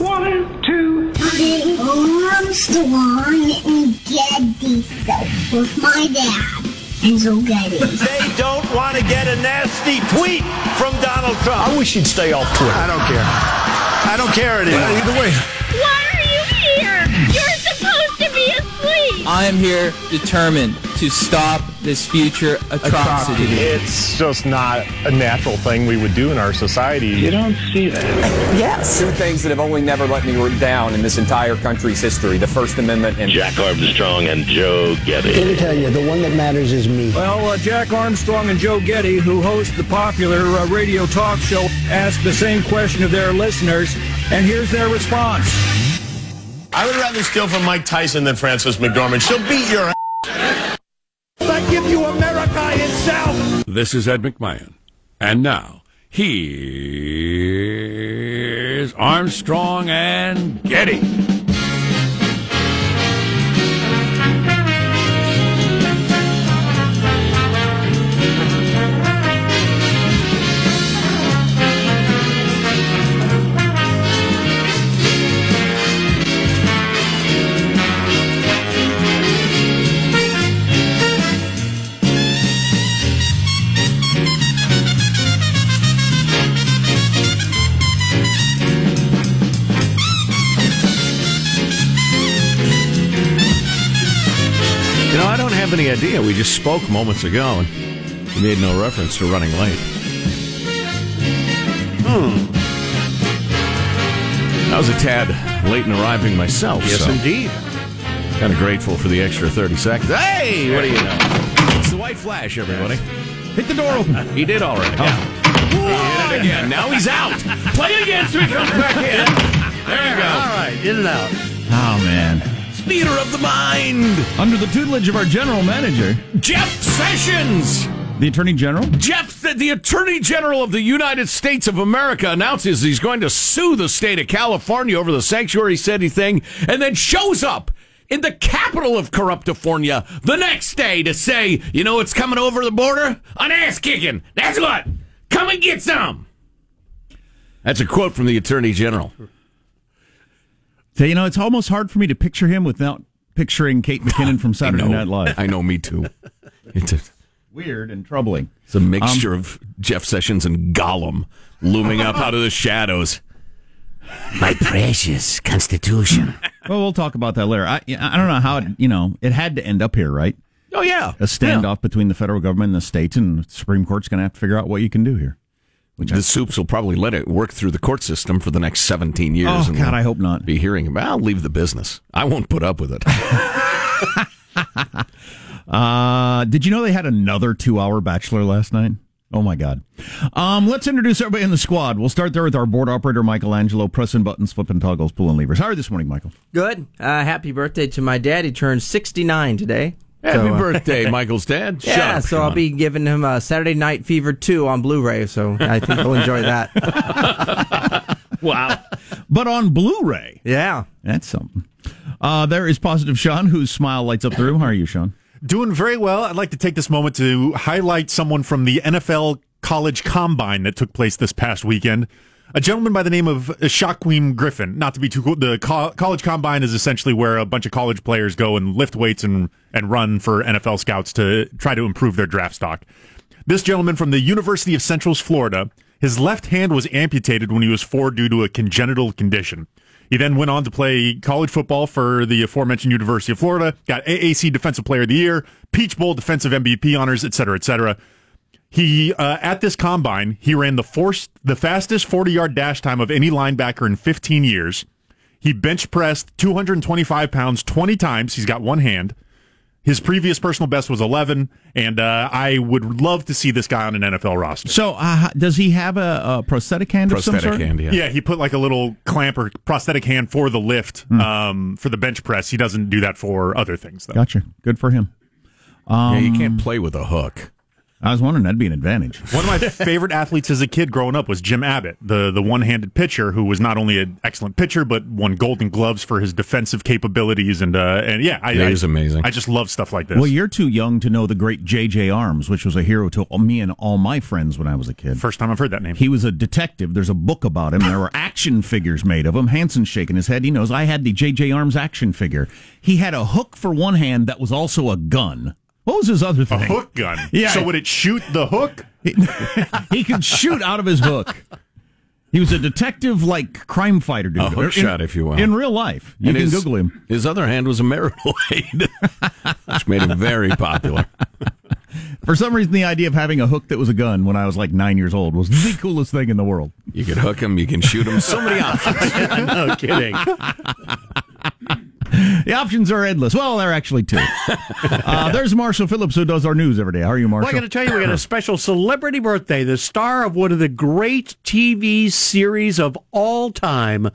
One, two, three. Armstrong and Getty with my dad. Enzo Getty. They don't want to get a nasty tweet from Donald Trump. I wish he'd stay off Twitter. I don't care. I don't care anymore. Well, either way. I am here determined to stop this future atrocity. It's just not a natural thing we would do in our society. You don't see that. Yes. Two things that have only never let me down in this entire country's history the First Amendment and Jack Armstrong and Joe Getty. Let me tell you, the one that matters is me. Well, uh, Jack Armstrong and Joe Getty, who host the popular uh, radio talk show, asked the same question of their listeners, and here's their response. I would rather steal from Mike Tyson than Frances McDormand. She'll beat your ass. I give you America itself. This is Ed McMahon. And now, here's Armstrong and Getty. I don't have any idea. We just spoke moments ago and we made no reference to running late. Hmm. I was a tad late in arriving myself. Yes, so indeed. Kind of grateful for the extra 30 seconds. Hey, what do you know? It's the white flash, everybody. Hit the door open. He did already. Yeah. He hit it again. Now he's out. Play it again so he comes back in. There you go. All right, in and out. Oh, man. Theater of the mind. Under the tutelage of our general manager, Jeff Sessions. the Attorney General. Jeff, the, the Attorney General of the United States of America, announces he's going to sue the state of California over the sanctuary city thing, and then shows up in the capital of Corruptifornia the next day to say, you know what's coming over the border? An ass kicking. That's what. Come and get some. That's a quote from the Attorney General. So, you know, it's almost hard for me to picture him without picturing Kate McKinnon from Saturday Night Live. I know, me too. It's a, Weird and troubling. it's a um, mixture of Jeff Sessions and Gollum looming up out of the shadows. My precious Constitution. Well, we'll talk about that later. I, I don't know how it, you know, it had to end up here, right? Oh, yeah. A standoff between the federal government and the states, and the Supreme Court's going to have to figure out what you can do here. Which the soups will probably let it work through the court system for the next 17 years. Oh, and God, we'll I hope not. Be hearing about. I'll leave the business. I won't put up with it. Uh, did you know they had another two-hour Bachelor last night? Oh my God! Um, let's introduce everybody in the squad. We'll start there with our board operator, Michelangelo, pressing buttons, flipping toggles, pulling levers. How are you this morning, Michael? Good. Uh, happy birthday to my dad. He turned 69 today. Happy So, uh, birthday, Michael's dad. Shut yeah, up, so I'll be giving him a Saturday Night Fever 2 on Blu-ray, so I think he'll enjoy that. Wow! but on Blu-ray, yeah, that's something. Uh, there is positive Sean, whose smile lights up the room. How are you, Sean? Doing very well. I'd like to take this moment to highlight someone from the NFL College Combine that took place this past weekend. A gentleman by the name of uh, Shaquem Griffin. Not to be too cool. The co- College Combine is essentially where a bunch of college players go and lift weights and, and run for NFL scouts to try to improve their draft stock. This gentleman from the University of Central Florida, his left hand was amputated when he was four due to a congenital condition. He then went on to play college football for the aforementioned University of Florida, got AAC Defensive Player of the Year, Peach Bowl Defensive MVP honors, et cetera, et cetera. He uh, at this combine, he ran the force, the fastest 40 yard dash time of any linebacker in 15 years. He bench pressed 225 pounds 20 times. He's got one hand. His previous personal best was 11, and uh, I would love to see this guy on an NFL roster. So, uh, does he have a, a prosthetic hand of some Prosthetic sort? hand, yeah. Yeah, he put like a little clamp or prosthetic hand for the lift Hmm. um, for the bench press. He doesn't do that for other things, though. Gotcha. Good for him. Um, yeah, you can't play with a hook. I was wondering that'd be an advantage. One of my favorite athletes as a kid growing up was Jim Abbott, the the one handed pitcher who was not only an excellent pitcher but won Golden Gloves for his defensive capabilities and uh, and yeah, I, Yeah, I- he's amazing. I just love stuff like this. Well, you're too young to know the great J.J. Armes, which was a hero to me and all my friends when I was a kid. First time I've heard that name. He was a detective. There's a book about him. There were action figures made of him. Hanson shaking his head. He knows I had the J.J. Armes action figure. He had a hook for one hand that was also a gun. What was his other thing? a hook gun. Yeah. So would it shoot the hook? he could shoot out of his hook. He was a detective, like crime fighter dude. A hook In- shot, if you will. In real life, you And can his, Google him. His other hand was a marital aid, which made him very popular. For some reason, the idea of having a hook that was a gun when I was like nine years old was the coolest thing in the world. You could hook him, you can shoot him. So many options. no kidding. The options are endless. Well, they're actually two. Uh, there's Marshall Phillips, who does our news every day. How are you, Well, Marshall? I got to tell you, we got a special celebrity birthday. The star of one of the great TV series of all time,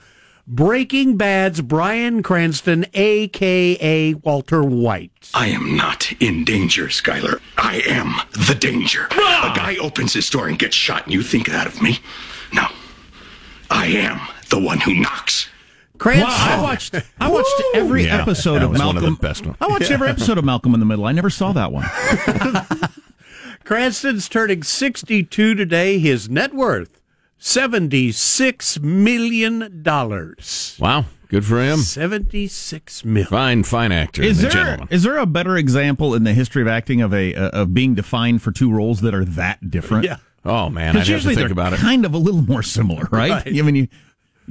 Breaking Bad's Bryan Cranston, a.k.a. Walter White. I am not in danger, Skyler. I am the danger. A guy opens his door and gets shot, and you think that of me? No. I am the one who knocks. Cranston. I watched. I watched every Yeah, episode that of was one Malcolm. of the best ones. I watched every episode of Malcolm in the Middle. I never saw that one. Cranston's turning 62 today. His net worth, $76 million. Wow, good for him. 76 million. Fine, fine actor. Is and there gentleman. is there a better example in the history of acting of a uh, of being defined for two roles that are that different? Yeah. Oh man, I'd Because have to think they're about it. kind of a little more similar, right? Right. I mean, you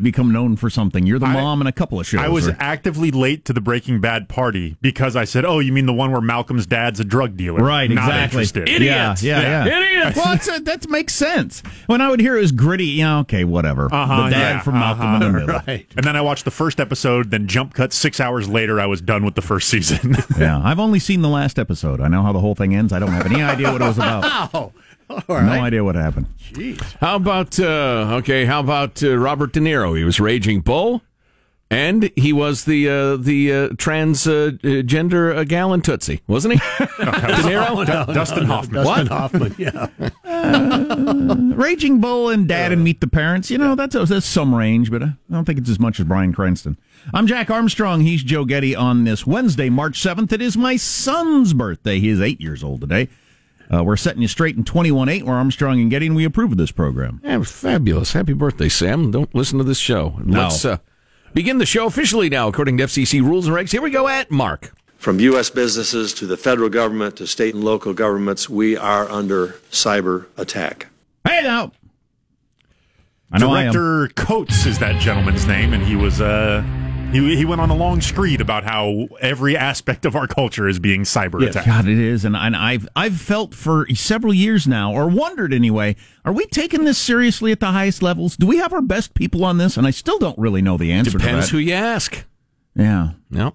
become known for something. You're the I- mom in a couple of shows. I was or- actively late to the Breaking Bad party because I said, "Oh, you mean the one where Malcolm's dad's a drug dealer?" Right, Not exactly. interested. Yeah, yeah, yeah. Idiot! Well, that's, that makes sense. When I would hear it was gritty, you know, okay, whatever. Uh-huh, the dad yeah, from Malcolm in the Middle. Right. And then I watched the first episode, then jump cut six hours later. I was done with the first season. Yeah, I've only seen the last episode. I know how the whole thing ends. I don't have any idea what it was about. Oh, all No idea what happened. How about uh, okay? How about uh, Robert De Niro? He was Raging Bull, and he was the uh, the uh, transgender uh, gal in Tootsie, wasn't he? De Niro. Du- Dustin Hoffman. Dustin Hoffman, yeah. Raging Bull and Dad and Meet the Parents. You know, that's, that's some range, but I don't think it's as much as Bryan Cranston. I'm Jack Armstrong. He's Joe Getty on this Wednesday, March 7th. It is my son's birthday. He is eight years old today. Uh, we're setting you straight in 21.8. We're Armstrong and Getty, and we approve of this program. Yeah, fabulous. Happy birthday, Sam. Don't listen to this show. No. Let's uh, begin the show officially now, according to FCC rules and regs. Here we go at Mark. From U.S. businesses to the federal government to state and local governments, we are under cyber attack. Hey, now. I know I am. Director Coats is that gentleman's name, and he was uh he he went on a long screed about how every aspect of our culture is being cyber attacked. God, it is, and, and I've I've felt for several years now, or wondered anyway, are we taking this seriously at the highest levels? Do we have our best people on this? And I still don't really know the answer. Depends to who that. you ask. Yeah. Yep.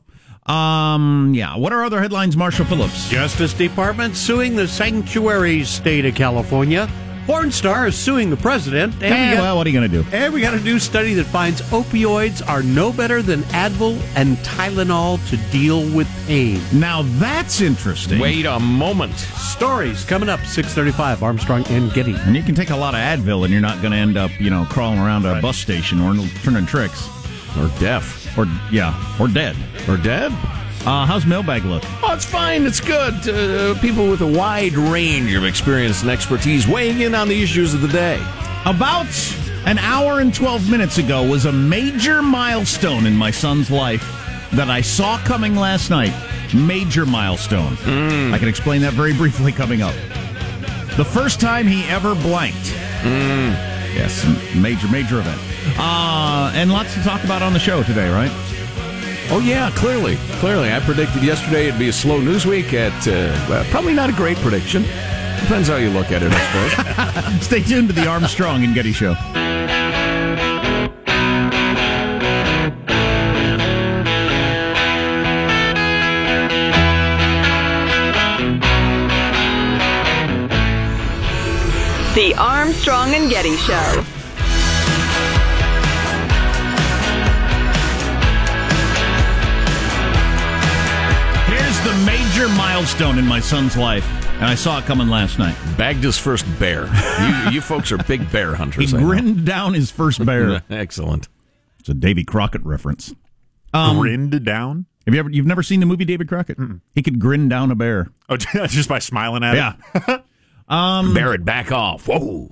Um. Yeah. What are other headlines, Marshall Phillips? Justice Department suing the sanctuary state of California. Porn star is suing the president. And we got, well, what are you going to do? and we got a new study that finds opioids are no better than Advil and Tylenol to deal with pain. Now that's interesting. Wait a moment. Stories coming up 635 Armstrong and Getty. And you can take a lot of Advil, and you're not going to end up, you know, crawling around a bus station or turning tricks, Or deaf. or yeah, or dead. Or dead. Uh, how's mailbag look? Oh, it's fine. It's good. Uh, people with a wide range of experience and expertise weighing in on the issues of the day. About an hour and 12 minutes ago was a major milestone in my son's life that I saw coming last night. Major milestone. I can explain that very briefly coming up. The first time he ever blanked. Yes, major, major event. Uh, and lots to talk about on the show today, right? Oh yeah, clearly, clearly. I predicted yesterday it'd be a slow news week. At uh, well, probably not a great prediction. Depends how you look at it, I suppose. Stay tuned to the Armstrong and Getty Show. The Armstrong and Getty Show. Major milestone in my son's life. and I saw it coming last night. Bagged his first bear. You, you folks are big bear He hunters. I know. grinned down his first bear. Excellent. It's a Davy Crockett reference. Um, Grinned down? Have you ever? You've never seen the movie David Crockett? He could grin down a bear. Oh, just by smiling at Yeah. it? Um, Bear it back off. Whoa.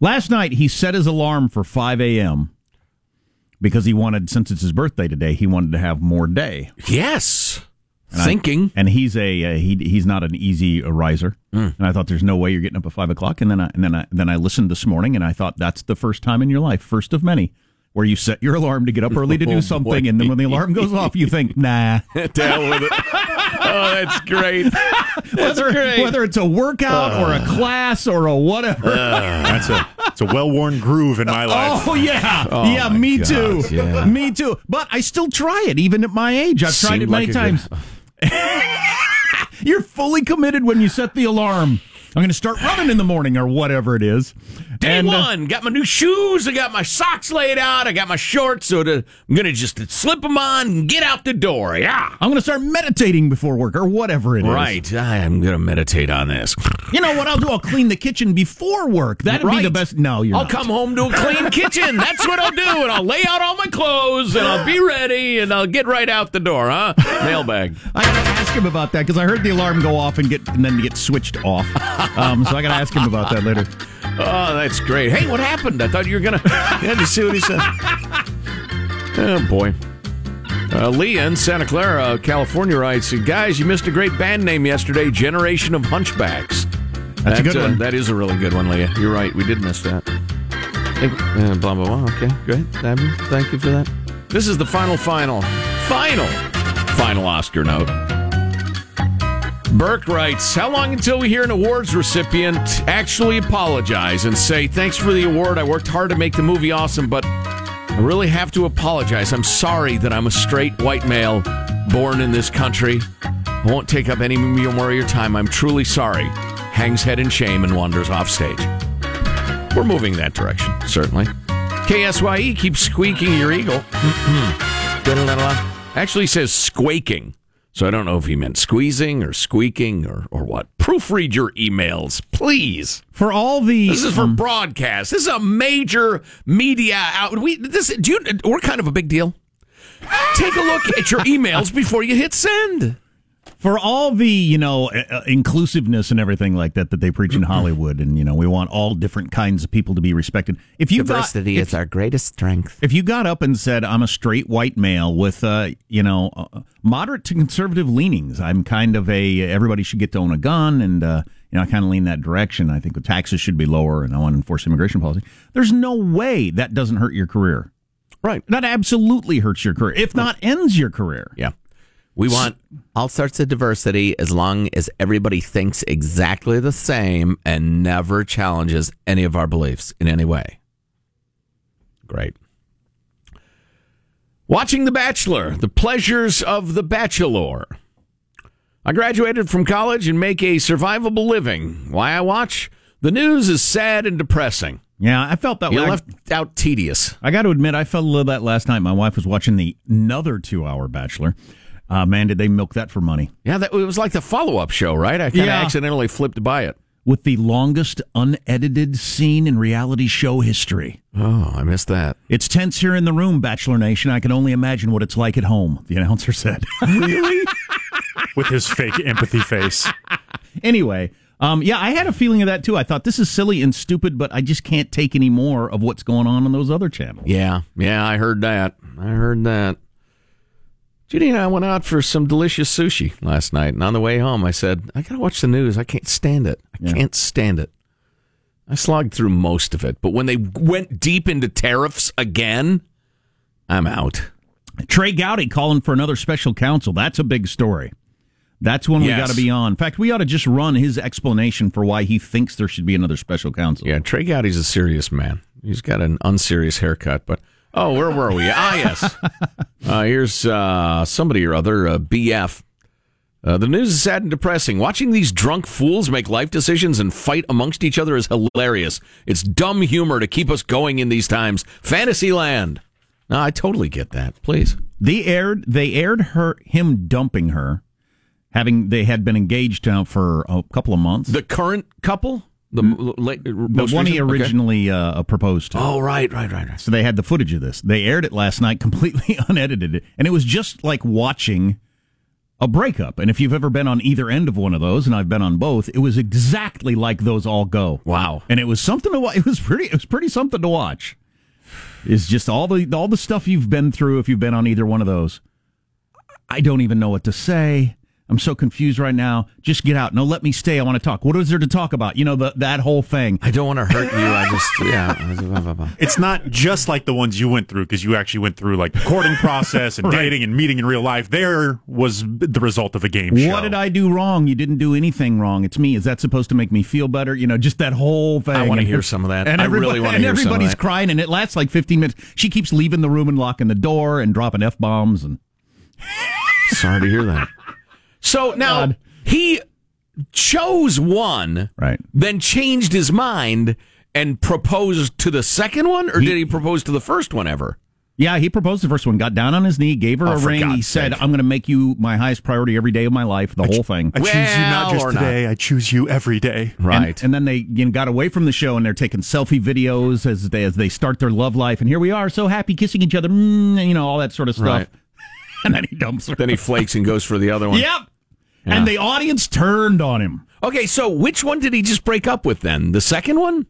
Last night he set his alarm for 5 a.m. because he wanted, since it's his birthday today, he wanted to have more day. Yes. And I- and he's a uh, he he's not an easy riser. Mm. And I thought there's no way you're getting up at five o'clock. And then I and then I then I listened this morning and I thought that's the first time in your life, first of many, where you set your alarm to get up early to Oh, do something, boy. and then when the alarm goes off, you think, nah. hell with it. Oh, that's great. That's whether, great. whether it's a workout or a class or a whatever. That's a it's a well worn groove in my life. Oh yeah, Oh, yeah, me God, too, yeah. me too. But I still try it, even at my age. I've tried Seemed it many like times. good- You're fully committed when you set the alarm. I'm going to start running in the morning or whatever it is. Day And, uh, one, got my new shoes. I got my socks laid out. I got my shorts. So to, I'm going to just slip them on and get out the door. Yeah. I'm going to start meditating before work or whatever it is. Right. I am going to meditate on this. You know what I'll do? I'll clean the kitchen before work. That'd be the best. No, you're I'll not. come home to a clean kitchen. That's what I'll do. And I'll lay out all my clothes and I'll be ready and I'll get right out the door, huh? Mailbag. I got to ask him about that because I heard the alarm go off and get and then get switched off. Um, so I got to ask him about that later. Oh, that's great. Hey, what happened? I thought you were going to. Yeah, you see what he said? Oh, boy. Uh, Leah in Santa Clara, California writes, Guys, you missed a great band name yesterday Generation of Hunchbacks. That's a good uh, one. That is a really good one, Leah. You're right. We did miss that. Uh, blah, blah, blah. Okay, great. Thank you for that. This is the final, final, final, final Oscar note. Burke writes, How long until we hear an awards recipient actually apologize and say, Thanks for the award. I worked hard to make the movie awesome, but I really have to apologize. I'm sorry that I'm a straight white male born in this country. I won't take up any more of your time. I'm truly sorry. Hangs head in shame and wanders off stage. We're moving that direction, certainly. KSYE keeps squeaking your eagle. Actually says squeaking. So I don't know if he meant squeezing or squeaking or, or what. Proofread your emails, please. For all the This is for um, broadcast. This is a major media out. We this do you, we're kind of a big deal. Take a look at your emails before you hit send. For all the you know uh, uh, inclusiveness and everything like that that they preach in Hollywood, and you know we want all different kinds of people to be respected. If you Diversity got, is our greatest strength. if you got up and said I'm a straight white male with uh, you know uh, moderate to conservative leanings, I'm kind of a everybody should get to own a gun, and uh, you know I kind of lean that direction. I think the taxes should be lower, and I want to enforce immigration policy. There's no way that doesn't hurt your career. Right. That absolutely hurts your career, if not ends your career. Yeah. We want All sorts of diversity as long as everybody thinks exactly the same and never challenges any of our beliefs in any way. Great. Watching The Bachelor, The Pleasures of the Bachelor. I graduated from college and make a survivable living. Why I watch? The news is sad and depressing. Yeah, I felt that You way. left out tedious. I got to admit, I felt a little that last night. My wife was watching the another two-hour Bachelor. Uh, man, did they milk that for money? Yeah, that it was like the follow-up show, right? I kind of Yeah. accidentally flipped by it. With the longest unedited scene in reality show history. Oh, I missed that. It's tense here in the room, Bachelor Nation. I can only imagine what it's like at home. The announcer said. Really? With his fake empathy face. anyway, um, yeah, I had a feeling of that too. I thought this is silly and stupid, but I just can't take any more of what's going on on those other channels. Yeah, yeah, I heard that. I heard that. Judy and I went out for some delicious sushi last night, and on the way home, I said, "I gotta watch the news. I can't stand it. I can't stand it." I slogged through most of it, but when they went deep into tariffs again, I'm out. Trey Gowdy calling for another special counsel. That's a big story. That's one we got to be on. In fact, we ought to just run his explanation for why he thinks there should be another special counsel. Yeah, Trey Gowdy's a serious man. He's got an unserious haircut, but oh, where were we? ah, yes. Uh, here's uh, somebody or other, uh, BF. Uh, the news is sad and depressing. Watching these drunk fools make life decisions and fight amongst each other is hilarious. It's dumb humor to keep us going in these times. Fantasyland. No, I totally get that. Please. They aired they aired her him dumping her having they had been engaged now for a couple of months. The current couple, the late, the one he recent? Okay. originally uh, proposed to. Oh, right, right, right, right. So they had the footage of this. They aired it last night, completely unedited, and it was just like watching a breakup. And if you've ever been on either end of one of those, and I've been on both, it was exactly like those all go. Wow. And it was something to watch. It was pretty. It was pretty something to watch. Is just all the all the stuff you've been through if you've been on either one of those. I don't even know what to say. I'm so confused right now. Just get out. No, let me stay. I want to talk. What is there to talk about? You know, the, that whole thing. I don't want to hurt you. I just, yeah. It's not just like the ones you went through because you actually went through like the courting process and Right. dating and meeting in real life. There was the result of a game show. What did I do wrong? You didn't do anything wrong. It's me. Is that supposed to make me feel better? You know, just that whole thing. I wanna hear some of that. And I really wanna and hear some of everybody's crying, and it lasts like 15 minutes. She keeps leaving the room and locking the door and dropping f bombs. And Sorry to hear that. So now he chose one, right? Then changed his mind and proposed to the second one, or did he propose to the first one ever? yeah, he proposed the first one. Got down on his knee, gave her Oh, a for ring. he God's said, sake. "I'm going to make you my highest priority every day of my life." The whole thing. I choose you not just or not. today. I choose you every day. And, and then they you know, got away from the show and they're taking selfie videos as they as they start their love life. And here we are, so happy, kissing each other, mm, you know, all that sort of stuff. Right. and then he dumps her. Then he flakes and goes for the other one. Yep. Yeah. And the audience turned on him. Okay, so which one did he just break up with then? The second one?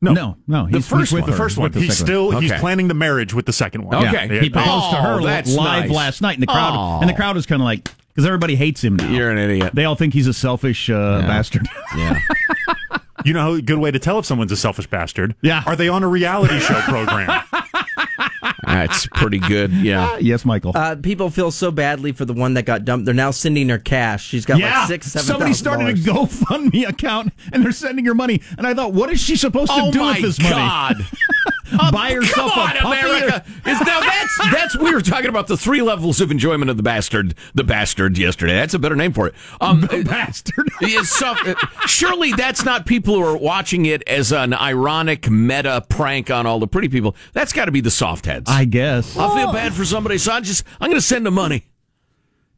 No, no, no. The first he's with one. The first one. with the He's still one. he's Okay. planning the marriage with the second one. Okay. Yeah, he proposed to Oh, her that's live nice. last night, and the crowd Oh. and the crowd is kind of like because everybody hates him now. You're an idiot. They all think he's a selfish uh, bastard. Yeah. You know a good way to tell if someone's a selfish bastard? Yeah. Are they on a reality show program? That's pretty good. Yeah. yes, Michael. Uh, people feel so badly for the one that got dumped. They're now sending her cash. She's got yeah, like six, seven. somebody started a GoFundMe account and they're sending her money. And I thought, what is she supposed to Oh do with this money? Buy yourself on, a puppy? America. Is now that's that's we were talking about the three levels of enjoyment of the bastard, the bastard yesterday. That's a better name for it. Um, The bastard. Some, uh, surely that's not people who are watching it as an ironic meta prank on all the pretty people. That's got to be the soft heads. I guess. I feel bad for somebody, so I just I'm going to send them money.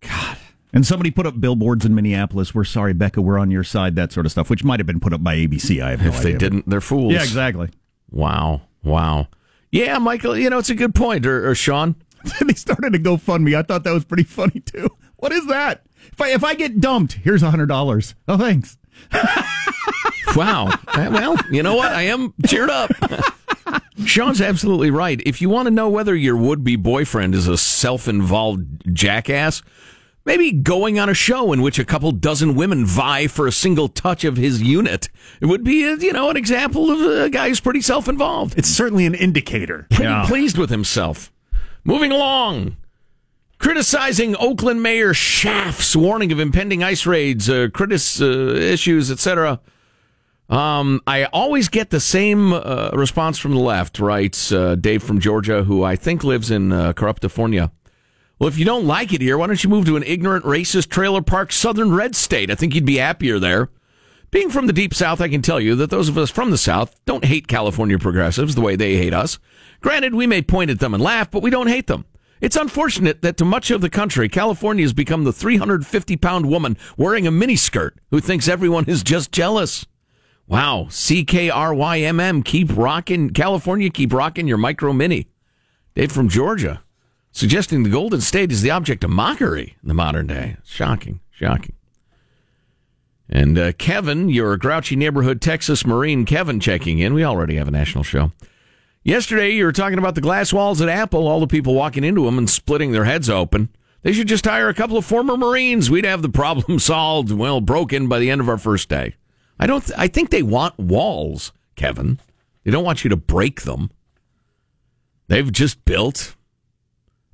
God. And somebody put up billboards in Minneapolis. We're sorry, Becca. We're on your side. That sort of stuff, which might have been put up by ABC. I have no If they didn't, they're fools. Yeah, exactly. Wow, wow. Yeah, Michael. You know it's a good point. Or, or Sean. they started a GoFundMe. I thought that was pretty funny too. What is that? If I if I get dumped, here's a hundred dollars. Oh, thanks. Wow. Uh, well, you know what? I am cheered up. Sean's absolutely right. If you want to know whether your would be boyfriend is a self involved jackass, maybe going on a show in which a couple dozen women vie for a single touch of his unit it would be, uh, you know, an example of a guy who's pretty self involved. It's certainly an indicator. Pretty pleased with himself. Moving along. Criticizing Oakland Mayor Schaaf's warning of impending ice raids, uh, critis, uh, issues, etc. Um, I always get the same uh, response from the left, writes uh, Dave from Georgia, who I think lives in uh, Corruptifornia. Well, if you don't like it here, why don't you move to an ignorant, racist trailer park southern red state? I think you'd be happier there. Being from the deep south, I can tell you that those of us from the south don't hate California progressives the way they hate us. Granted, we may point at them and laugh, but we don't hate them. It's unfortunate that to much of the country, California has become the 350 pound woman wearing a miniskirt who thinks everyone is just jealous. Wow. CKRYMM, keep rocking. California, keep rocking your micro mini. Dave from Georgia, suggesting the Golden State is the object of mockery in the modern day. Shocking, shocking. And uh, Kevin, your grouchy neighborhood Texas Marine Kevin checking in. We already have a national show. Yesterday, you were talking about the glass walls at Apple, all the people walking into them and splitting their heads open. They should just hire a couple of former Marines. We'd have the problem solved, well, broken by the end of our first day. I don't. Th- I think they want walls, Kevin. They don't want you to break them. They've just built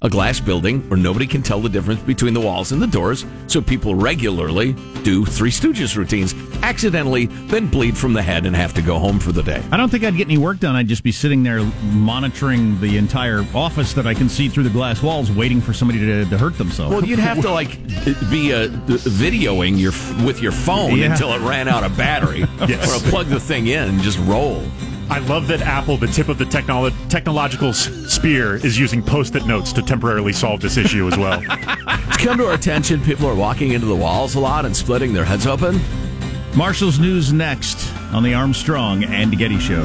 a glass building where nobody can tell the difference between the walls and the doors, so people regularly do Three Stooges routines, accidentally, then bleed from the head and have to go home for the day. I don't think I'd get any work done. I'd just be sitting there monitoring the entire office that I can see through the glass walls, waiting for somebody to, to hurt themselves. Well, you'd have to like be uh, videoing your with your phone Yeah. until it ran out of battery, Yes. or plug the thing in and just roll. I love that Apple, the tip of the technolo- technological s- spear, is using post-it notes to temporarily solve this issue as well. It's come to our attention? People are walking into the walls a lot and splitting their heads open. Marshall's news next on the Armstrong and Getty Show.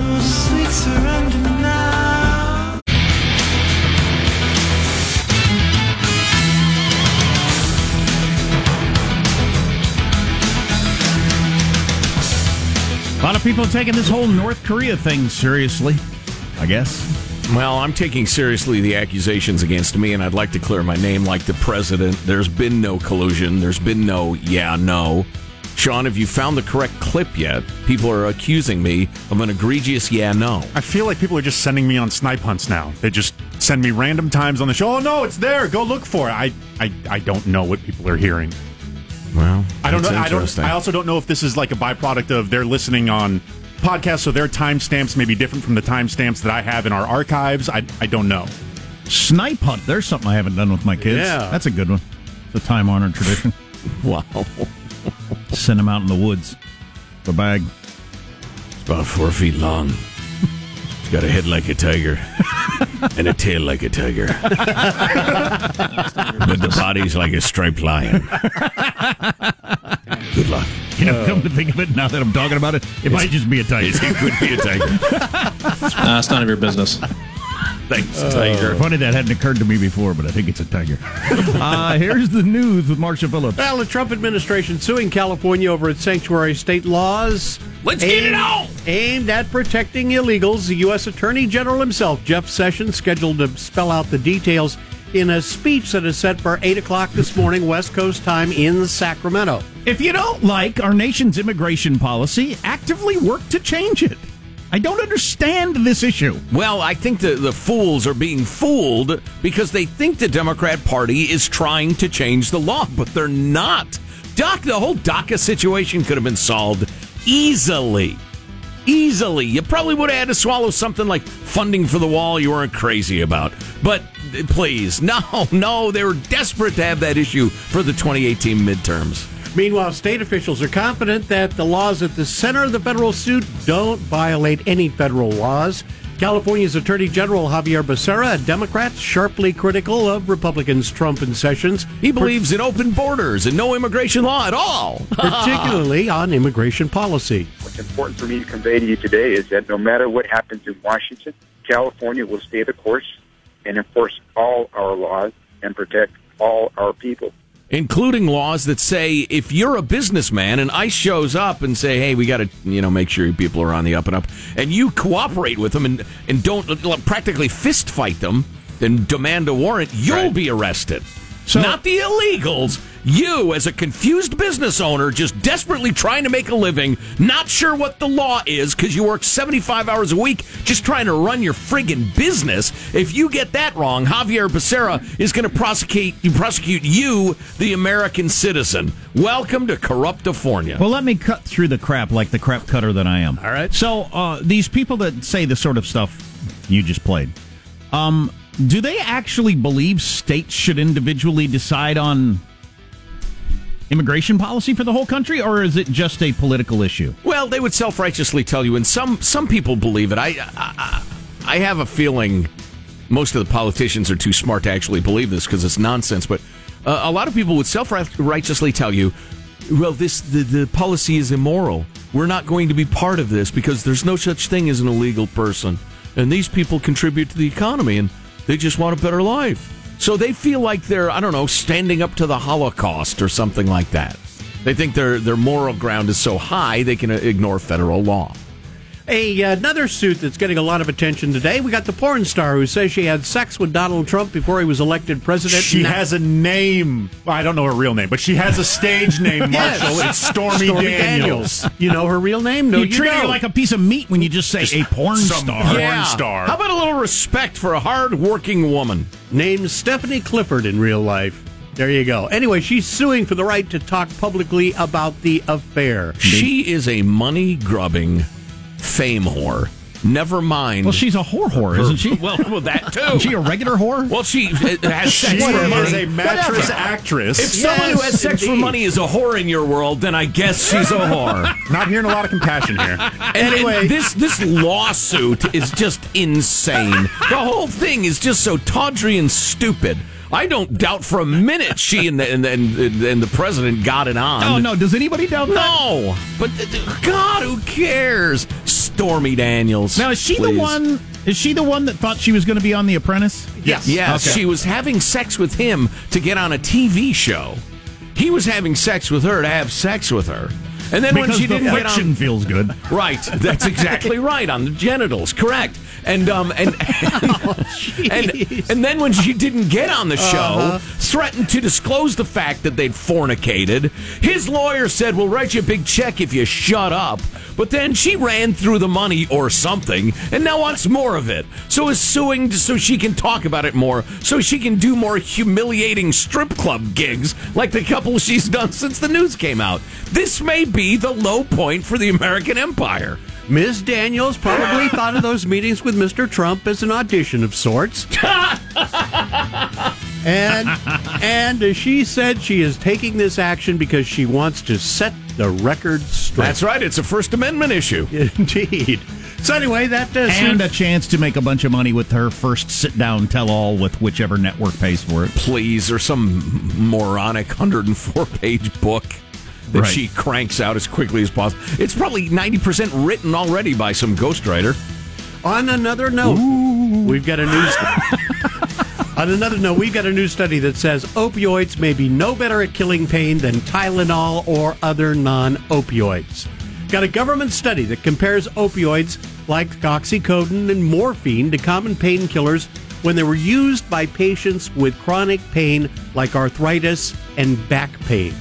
A lot of people taking this whole North Korea thing seriously, I guess. Well, I'm taking seriously the accusations against me, and I'd like to clear my name like the president. There's been no collusion. There's been no, yeah, no. Sean, have you found the correct clip yet? People are accusing me of an egregious yeah, no. I feel like people are just sending me on snipe hunts now. They just send me random times on the show. Oh no, it's there. Go look for it. I I, I don't know what people are hearing. Well, I don't know. I don't. I also don't know if this is like a byproduct of they're listening on podcasts, so their timestamps may be different from the timestamps that I have in our archives. I I don't know. Snipe hunt. There's something I haven't done with my kids. Yeah. That's a good one. It's a time honored tradition. wow. Send them out in the woods. The bag. It's about four feet long. It's got a head like a tiger and a tail like a tiger. but the body's like a striped lion. Good luck. You know, come to think of it, now that I'm talking about it, it might just be a tiger. It could be a tiger. Nah, it's none of your business. Thanks, Tiger. Funny that hadn't occurred to me before, but I think it's a tiger. Uh, here's the news with Marshall Phillips. Well, the Trump administration suing California over its sanctuary state laws. Let's get it on! Aimed at protecting illegals, the U.S. Attorney General himself, Jeff Sessions, scheduled to spell out the details in a speech that is set for 8 o'clock this morning, West Coast time in Sacramento. If you don't like our nation's immigration policy, actively work to change it. I don't understand this issue. Well, I think the, the fools are being fooled because they think the Democrat Party is trying to change the law, but they're not. Doc, the whole DACA situation could have been solved easily. Easily. You probably would have had to swallow something like funding for the wall you weren't crazy about. But please, no, no, they were desperate to have that issue for the 2018 midterms. Meanwhile, state officials are confident that the laws at the center of the federal suit don't violate any federal laws. California's Attorney General Xavier Becerra, a Democrat, sharply critical of Republicans Trump and Sessions. He believes in open borders and no immigration law at all. particularly on immigration policy. What's important for me to convey to you today is that no matter what happens in Washington, California will stay the course and enforce all our laws and protect all our people. Including laws that say if you're a businessman and ICE shows up and say, "Hey, we got to you know make sure people are on the up and up," and you cooperate with them and and don't practically fist fight them, then demand a warrant, you'll be arrested. Not the illegals. You, as a confused business owner, just desperately trying to make a living, not sure what the law is because you work 75 hours a week just trying to run your friggin' business. If you get that wrong, Xavier Becerra is going to prosecute you, prosecute you, the American citizen. Welcome to Corruptifornia. Well, let me cut through the crap like the crap cutter that I am. All right. So, uh, these people that say the sort of stuff you just played, um, do they actually believe states should individually decide on immigration policy for the whole country, or is it just a political issue? Well, they would self righteously tell you, and some some people believe it. I, I I have a feeling most of the politicians are too smart to actually believe this because it's nonsense. But uh, a lot of people would self righteously tell you, well, this the, the policy is immoral. We're not going to be part of this because there's no such thing as an illegal person, and these people contribute to the economy, and they just want a better life. So they feel like they're I don't know standing up to the Holocaust or something like that. They think their their moral ground is so high they can ignore federal law. A, another suit that's getting a lot of attention today. We got the porn star who says she had sex with Donald Trump before he was elected president. She Now- has a name. Well, I don't know her real name, but she has a stage name, Yes. Marshall. It's Stormy, Daniels. You know her real name? No, you, you, treat don't. her like a piece of meat when you just say a porn some star. porn Yeah. star. How about a little respect for a hard-working woman? named Stephanie Clifford in real life. There you go. Anyway, she's suing for the right to talk publicly about the affair. She is a money-grubbing fame whore. Never mind. Well, she's a whore whore, isn't she? Well, well, that too. Is she a regular whore? Well, she uh, has She sex for is money. a mattress Whatever. actress. If someone who has sex for money is a whore in your world, then I guess she's a whore. Not hearing a lot of compassion here. And- Anyway. and this this lawsuit is just insane. The whole thing is just so tawdry and stupid. I don't doubt for a minute she and the, and, and, and the president got it on. Oh no, does anybody doubt that? No, but God, who cares? Stormy Daniels. Now is she please. the one? Is she the one that thought she was going to be on The Apprentice? Yes. Yes. Okay. She was having sex with him to get on a TV show. He was having sex with her to have sex with her. And then when she the didn't get friction on, feels good. right? That's exactly right on the genitals, correct? And um and and, and then when she didn't get on the show, Uh-huh. threatened to disclose the fact that they'd fornicated. His lawyer said, "We'll write you a big check if you shut up." But then she ran through the money or something, and now wants more of it. So is suing so she can talk about it more, so she can do more humiliating strip club gigs like the couple she's done since the news came out. This may be the low point for the American empire. Ms. Daniels probably thought of those meetings with Mr. Trump as an audition of sorts. and and she said she is taking this action because she wants to set the record straight. That's right. It's a First Amendment issue. Indeed. So anyway, that uh, And suits- a chance to make a bunch of money with her first sit down tell all with whichever network pays for it. Please, or some moronic 104 page book that Right. she cranks out as quickly as possible. It's probably 90% written already by some ghostwriter. On another note, we've got a news. On another note, we've got a new study that says opioids may be no better at killing pain than Tylenol or other non-opioids. Got a government study that compares opioids like oxycodone and morphine to common painkillers when they were used by patients with chronic pain like arthritis and back pain.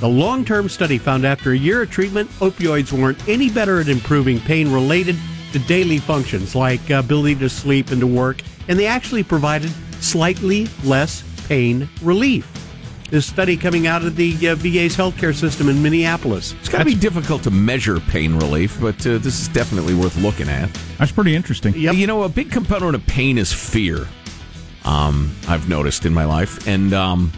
The long term study found after a year of treatment, opioids weren't any better at improving pain related to daily functions like ability to sleep and to work, and they actually provided slightly less pain relief. This study coming out of the uh, VA's healthcare system in Minneapolis. It's got to be difficult to measure pain relief, but uh, this is definitely worth looking at. That's pretty interesting. You know, a big component of pain is fear. Um, I've noticed in my life, and um,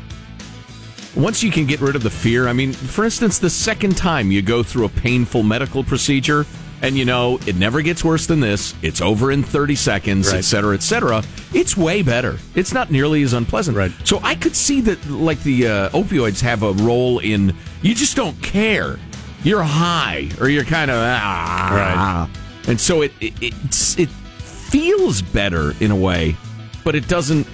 once you can get rid of the fear, I mean, for instance, the second time you go through a painful medical procedure, and you know it never gets worse than this, it's over in thirty seconds, Right. et cetera, et cetera. It's way better. It's not nearly as unpleasant. Right. So I could see that, like the uh, opioids have a role in you just don't care. You're high, or you're kind of ah, and so it it it's, it feels better in a way, but it doesn't.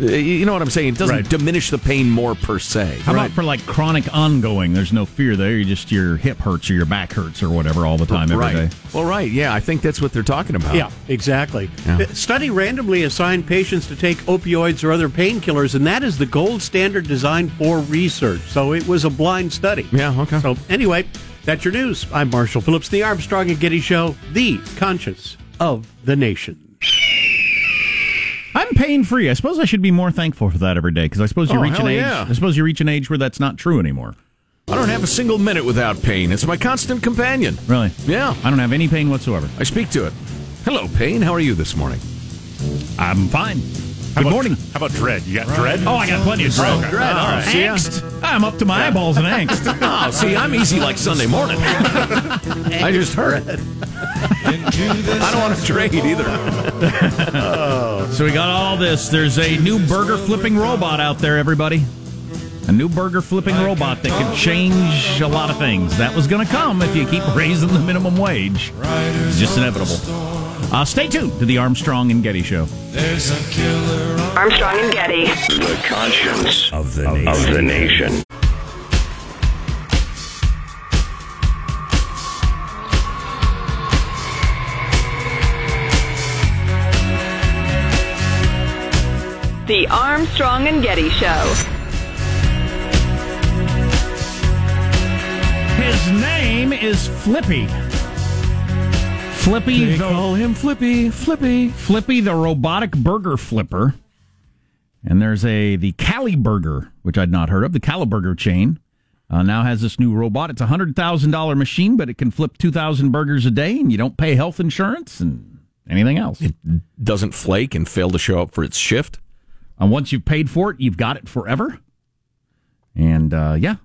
Uh, You know what I'm saying? It doesn't Right. diminish the pain more per se. How about for like chronic ongoing? There's no fear there. You just your hip hurts or your back hurts or whatever all the time every right? day. Well, right. Yeah, I think that's what they're talking about. Yeah, exactly. Yeah. Study randomly assigned patients to take opioids or other painkillers, and that is the gold standard designed for research. So it was a blind study. Yeah. Okay. So anyway, that's your news. I'm Marshall Phillips, the Armstrong and Getty Show, the conscience of the nation. Pain free. I suppose I should be more thankful for that every day because I suppose you Oh, reach an age. yeah. I suppose you reach an age where that's not true anymore. I don't have a single minute without pain. It's my constant companion. Really? Yeah. I don't have any pain whatsoever. I speak to it. Hello, pain. How are you this morning? I'm fine. How Good about- morning. How about dread? You got dread? Oh, I got plenty of dread. Okay. Dread, all right. See ya. Angst. I'm up to my eyeballs in angst. Oh, see, I'm easy like Sunday morning. I just heard. I don't want to trade either. So we got all this. There's a new burger flipping robot out there, everybody. A new burger flipping robot that can change a lot of things. That was going to come if you keep raising the minimum wage. It's just inevitable. Uh, stay tuned to the Armstrong and Getty Show. Armstrong and Getty. The conscience of the nation. Of the nation. The Armstrong and Getty Show. His name is Flippy. Flippy They the call him Flippy. Flippy. Flippy the robotic burger flipper. And there's a the CaliBurger, which I'd not heard of. The CaliBurger chain uh, now has this new robot. It's a hundred thousand dollar machine, but it can flip two thousand burgers a day, and you don't pay health insurance and anything else. It doesn't flake and fail to show up for its shift. And once you've paid for it, you've got it forever. And uh, yeah,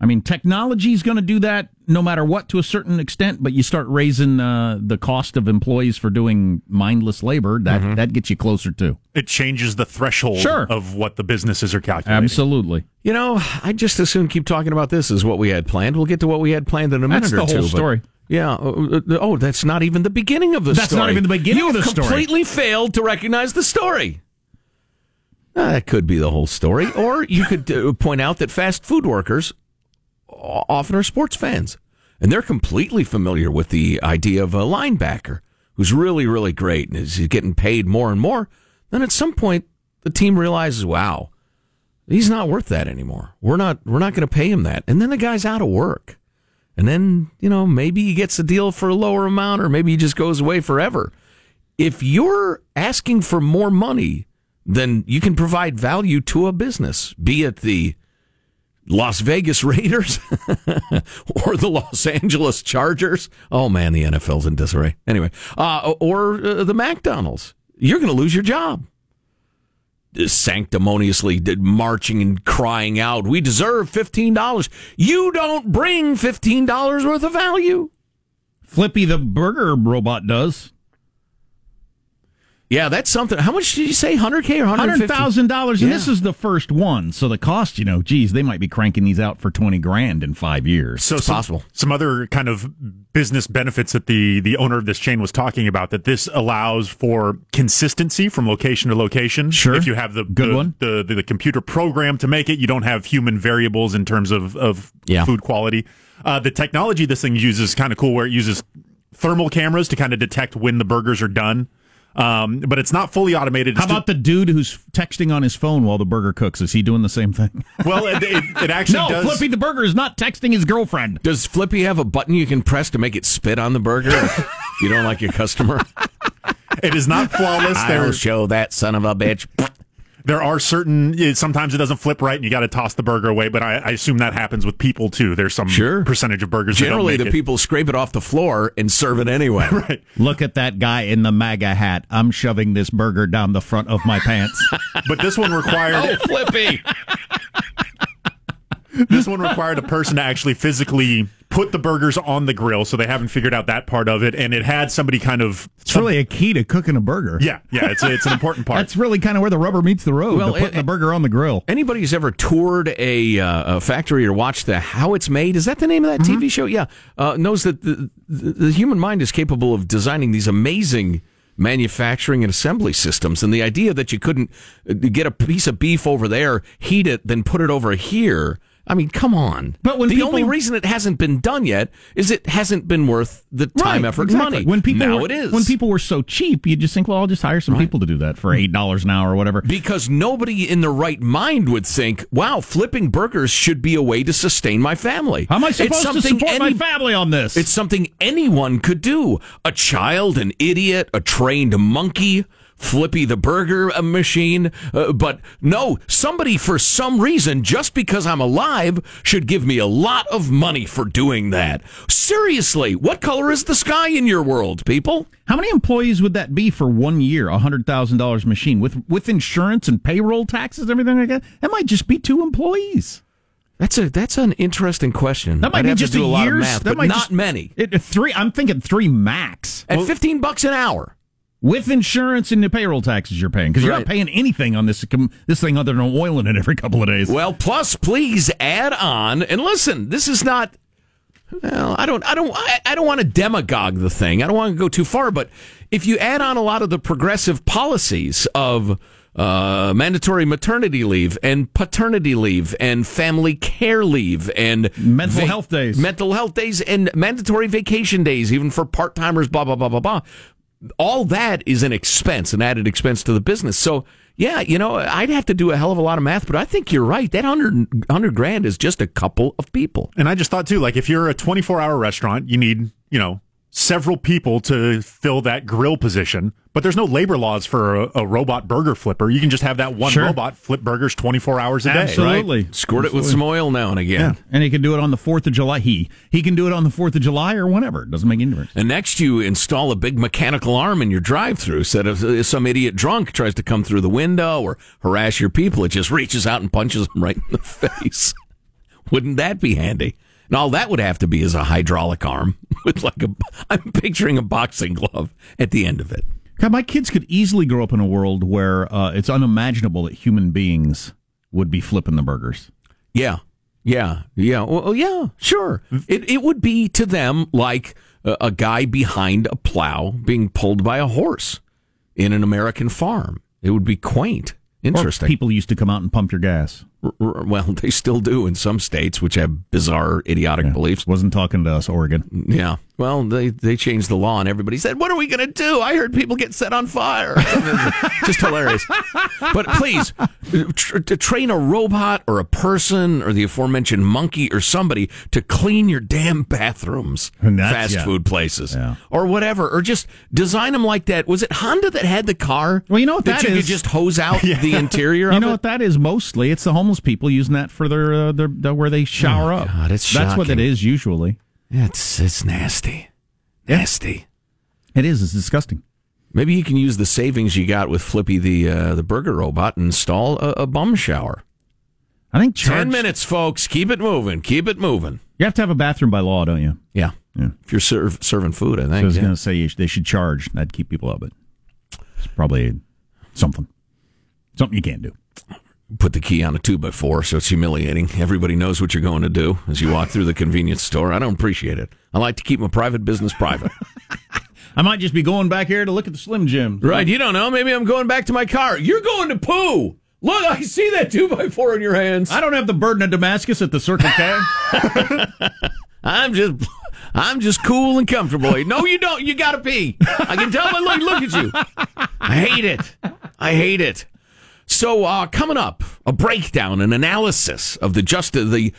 I mean, technology is going to do that no matter what to a certain extent, but you start raising uh, the cost of employees for doing mindless labor, that, that gets you closer to. It changes the threshold Sure. of what the businesses are calculating. Absolutely. You know, I just as soon keep talking about this as what we had planned. We'll get to what we had planned in a minute That's or the two. whole but- story. yeah. uh, uh, Oh, that's not even the beginning of the That's story. not even the beginning you of the have story. completely failed to recognize the story. Uh, that could be the whole story. Or you could uh, point out that fast food workers often are sports fans. And they're completely familiar with the idea of a linebacker who's really, really great and is getting paid more and more. Then at some point, the team realizes, wow, he's not worth that anymore. We're not, we're not going to pay him that. And then the guy's out of work. And then, you know, maybe he gets a deal for a lower amount or maybe he just goes away forever. If you're asking for more money, then you can provide value to a business, be it the Las Vegas Raiders or the Los Angeles Chargers. Oh man, the NFL's in disarray. Anyway, uh, or uh, the McDonald's. You're going to lose your job. Sanctimoniously marching and crying out, "We deserve fifteen dollars." You don't bring fifteen dollars worth of value. Flippy the burger robot does. Yeah, that's something. How much did you say? Hundred k or 100 thousand dollars, and this is the first one. So the cost, you know, geez, they might be cranking these out for twenty grand in five years. So some, Some other kind of business benefits that the the owner of this chain was talking about that this allows for consistency from location to location. Sure. If you have the Good the, one. The, the the computer program to make it, you don't have human variables in terms of of Yeah. food quality. Uh, the technology this thing uses is kind of cool, where it uses thermal cameras to kind of detect when the burgers are done. Um, but it's not fully automated. How It's about the dude who's texting on his phone while the burger cooks? Is he doing the same thing? well, it, it, it actually no, does. Flippy the burger is not texting his girlfriend. Does Flippy have a button you can press to make it spit on the burger if you don't like your customer? It is not flawless. I'll There, show that son of a bitch. There are certain. it- Sometimes it doesn't flip right, and you got to toss the burger away. But I, I assume that happens with people too. There's some Sure. percentage of burgers. Generally, that the don't make it. people scrape it off the floor and serve it anyway. right. Look at that guy in the MAGA hat. I'm shoving this burger down the front of my pants. But this one required. Oh, Flippy! This one required a person to actually physically put the burgers on the grill, so they haven't figured out that part of it. And it had somebody kind of. It's really a key to cooking a burger. Yeah, yeah, it's it's an important part. That's really kind of where the rubber meets the road. Well, to putting it- the burger on the grill. Anybody who's ever toured a, uh, a factory or watched the How It's Made, is that the name of that TV show? Yeah, uh, knows that the, the, the human mind is capable of designing these amazing manufacturing and assembly systems. And the idea that you couldn't uh, get a piece of beef over there, heat it, then put it over here. I mean, come on. But when the people- only reason it hasn't been done yet is it hasn't been worth the time, Right, effort, exactly. money. When people now were, it is. When people were so cheap, you just think, well, I'll just hire some people to do that for eight dollars an hour or whatever. Because nobody in the right mind would think, wow, flipping burgers should be a way to sustain my family. How am I supposed to support my family on this? It's something anyone could do. A child, an idiot, a trained monkey, Flippy the burger machine. Uh, but no, somebody for some reason, just because I'm alive, should give me a lot of money for doing that. Seriously, what color is the sky in your world, people? How many employees would that be for one year? A hundred thousand dollars machine with with insurance and payroll taxes, everything like that. That might just be two employees. That's a that's an interesting question. That might I'd be have just a, lot year's. of math, that but might not just- many. It, three. I'm thinking three max At fifteen bucks an hour. With insurance and the payroll taxes you're paying because you're Right. not paying anything on this this thing other than oil in it every couple of days. Well, plus, please add on and listen. This is not. Well, I don't. I don't. I, I don't want to demagogue the thing. I don't want to go too far. But if you add on a lot of the progressive policies of uh, mandatory maternity leave and paternity leave and family care leave and Mental health days. mental health days and mandatory vacation days, even for part timers. Blah blah blah blah blah. All that is an expense, an added expense to the business. So yeah, you know, I'd have to do a hell of a lot of math, but I think you're right. That 100, 100 grand is just a couple of people. And I just thought too, like if you're a 24 hour restaurant, you need, you know, several people to fill that grill position. But there's no labor laws for a, a robot burger flipper. You can just have that one Sure. robot flip burgers 24 hours a day. Absolutely. Squirt it with some oil now and again. And he can do it on the Fourth of July. He he can do it on the Fourth of July or whenever. It doesn't make any difference. And next, you install a big mechanical arm in your drive-through. So that if, if some idiot drunk tries to come through the window or harass your people, it just reaches out and punches them right in the face. Wouldn't that be handy? And all that would have to be is a hydraulic arm with like a. I'm picturing a boxing glove at the end of it. God, my kids could easily grow up in a world where uh, it's unimaginable that human beings would be flipping the burgers. Yeah, yeah, yeah. Well, yeah, sure. It it would be to them like a, a guy behind a plow being pulled by a horse in an American farm. It would be quaint, interesting. Or people used to come out and pump your gas. Well, they still do in some states, which have bizarre, idiotic beliefs. Wasn't talking to us, Oregon. Yeah. Well, they they changed the law, and everybody said, "What are we going to do?" I heard people get set on fire. Just hilarious. But please, tr- to train a robot or a person or the aforementioned monkey or somebody to clean your damn bathrooms, fast yeah. food places, or whatever, or just design them like that. Was it Honda that had the car? Well, you know what that that you is? could just hose out Yeah. the interior. You know it? what that is mostly? It's the homeless people using that for their, uh, their, their where they shower Oh, up. God, it's That's what it is usually. It's it's nasty, nasty. It is. It's disgusting. Maybe you can use the savings you got with Flippy the uh, the burger robot and install a, a bum shower. I think Ten minutes, folks. Keep it moving. Keep it moving. You have to have a bathroom by law, don't you? Yeah. Yeah. If you're serve, serving food, I So I was yeah. going to say they should charge. That'd keep people out, but it's probably something. Something you can't do. Put the key on a two by four, so it's humiliating. Everybody knows what you're going to do as you walk through the convenience store. I don't appreciate it. I like to keep my private business private. I might just be going back here to look at the Slim Jim. right? You don't know. Maybe I'm going back to my car. You're going to poo. Look, I see that two by four in your hands. I don't have the burden of Damascus at the Circle K. I'm just, I'm just cool and comfortable. No, you don't. You gotta pee. I can tell by look, look at you. I hate it. I hate it. So, uh, coming up, a breakdown, an analysis of the just the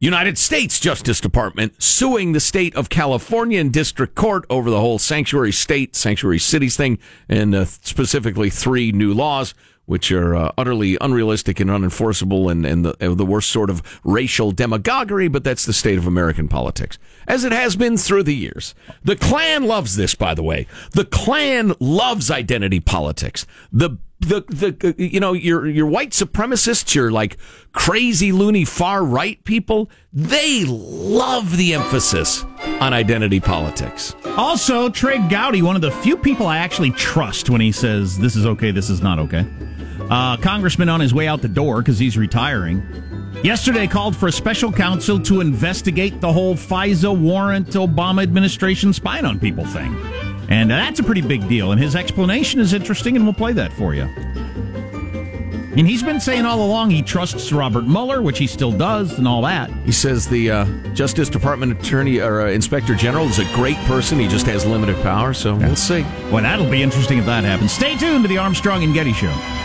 United States Justice Department suing the state of California in district court over the whole sanctuary state, sanctuary cities thing, and uh, specifically three new laws which are uh, utterly unrealistic and unenforceable and, and the, uh, the worst sort of racial demagoguery, but that's the state of American politics, as it has been through the years. The Klan loves this, by the way. The Klan loves identity politics. The the the you know your your white supremacists, your like crazy loony far right people, they love the emphasis on identity politics. Also, Trey Gowdy, one of the few people I actually trust when he says this is okay, this is not okay. Uh, congressman on his way out the door because he's retiring. Yesterday called for a special counsel to investigate the whole FISA warrant Obama administration spying on people thing. And that's a pretty big deal. And his explanation is interesting, and we'll play that for you. And he's been saying all along he trusts Robert Mueller, which he still does, and all that. He says the uh, Justice Department Attorney or uh, Inspector General is a great person. He just has limited power, so we'll see. Well, that'll be interesting if that happens. Stay tuned to the Armstrong and Getty Show.